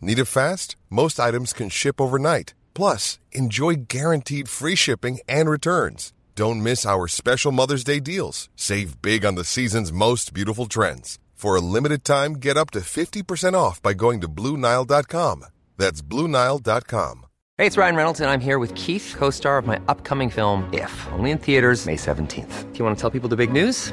Need it fast? Most items can ship overnight. Plus, enjoy guaranteed free shipping and returns. Don't miss our special Mother's Day deals. Save big on the season's most beautiful trends. For a limited time, get up to 50% off by going to BlueNile.com. That's BlueNile.com. Hey, it's Ryan Reynolds, and I'm here with Keith, co star of my upcoming film, If, only in theaters, May 17th. Do you want to tell people the big news?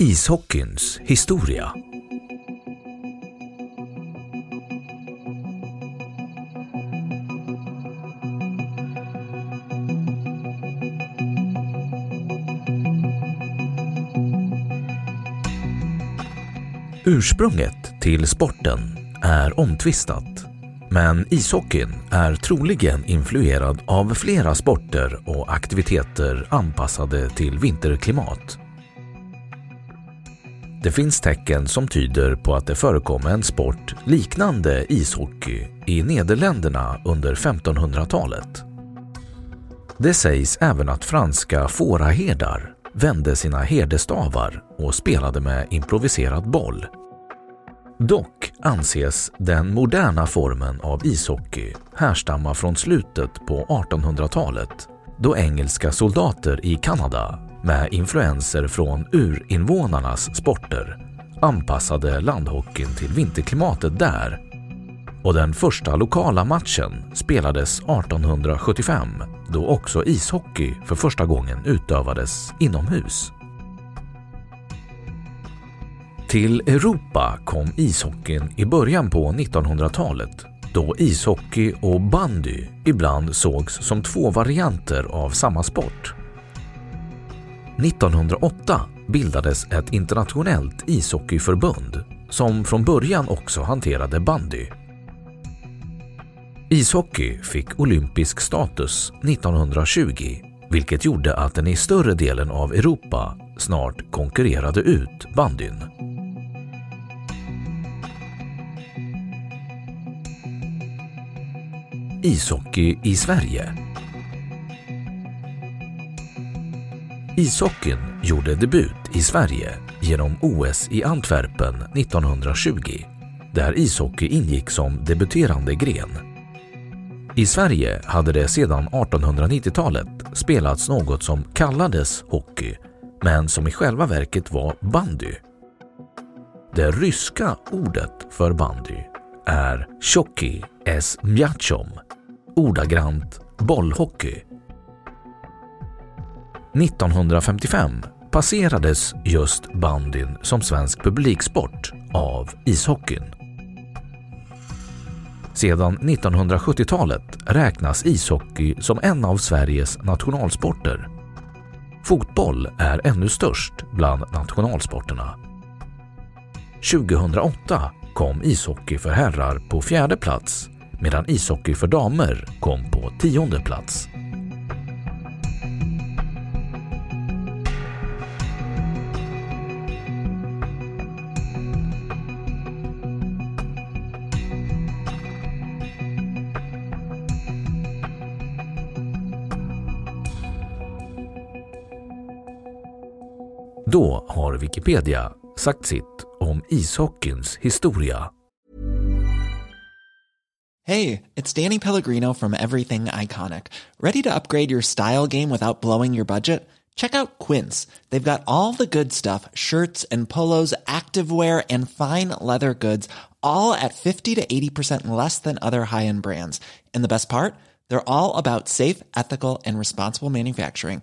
Ishockeyns historia. Ursprunget till sporten är omtvistat, men ishockeyn är troligen influerad av flera sporter och aktiviteter anpassade till vinterklimat. Det finns tecken som tyder på att det förekom en sport liknande ishockey i Nederländerna under 1500-talet. Det sägs även att franska fåraherdar vände sina herdestavar och spelade med improviserad boll. Dock anses den moderna formen av ishockey härstamma från slutet på 1800-talet då engelska soldater i Kanada med influenser från urinvånarnas sporter anpassade landhockeyn till vinterklimatet där och den första lokala matchen spelades 1875 då också ishockey för första gången utövades inomhus. Till Europa kom ishockeyn i början på 1900-talet då ishockey och bandy ibland sågs som två varianter av samma sport. 1908 bildades ett internationellt ishockeyförbund som från början också hanterade bandy. Ishockey fick olympisk status 1920 vilket gjorde att den i större delen av Europa snart konkurrerade ut bandyn. Ishockey i Sverige Ishockeyn gjorde debut i Sverige genom OS i Antwerpen 1920 där ishockey ingick som debuterande gren. I Sverige hade det sedan 1890-talet spelats något som kallades hockey men som i själva verket var bandy. Det ryska ordet för bandy är tjocki es mjatjom”, ordagrant bollhockey 1955 passerades just bandyn som svensk publiksport av ishockeyn. Sedan 1970-talet räknas ishockey som en av Sveriges nationalsporter. Fotboll är ännu störst bland nationalsporterna. 2008 kom ishockey för herrar på fjärde plats medan ishockey för damer kom på tionde plats. Då har Wikipedia sagt sitt om ishockeyns historia. Hey, it's Danny Pellegrino from Everything Iconic. Ready to upgrade your style game without blowing your budget? Check out Quince. They've got all the good stuff shirts and polos, activewear, and fine leather goods, all at 50 to 80% less than other high end brands. And the best part? They're all about safe, ethical, and responsible manufacturing.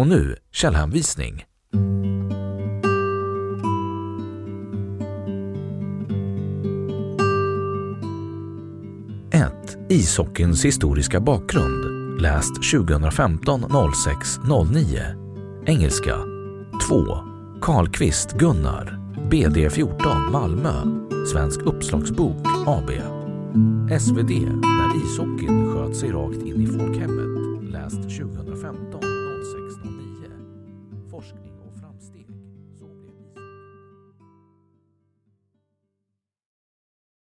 Och nu källhänvisning. Ishockeyns historiska bakgrund. Läst 2015 06 09. Engelska. 2. Karlqvist Gunnar. BD14 Malmö. Svensk uppslagsbok AB. SvD. När ishockeyn sköt sig rakt in i folkhemmet. Läst 2015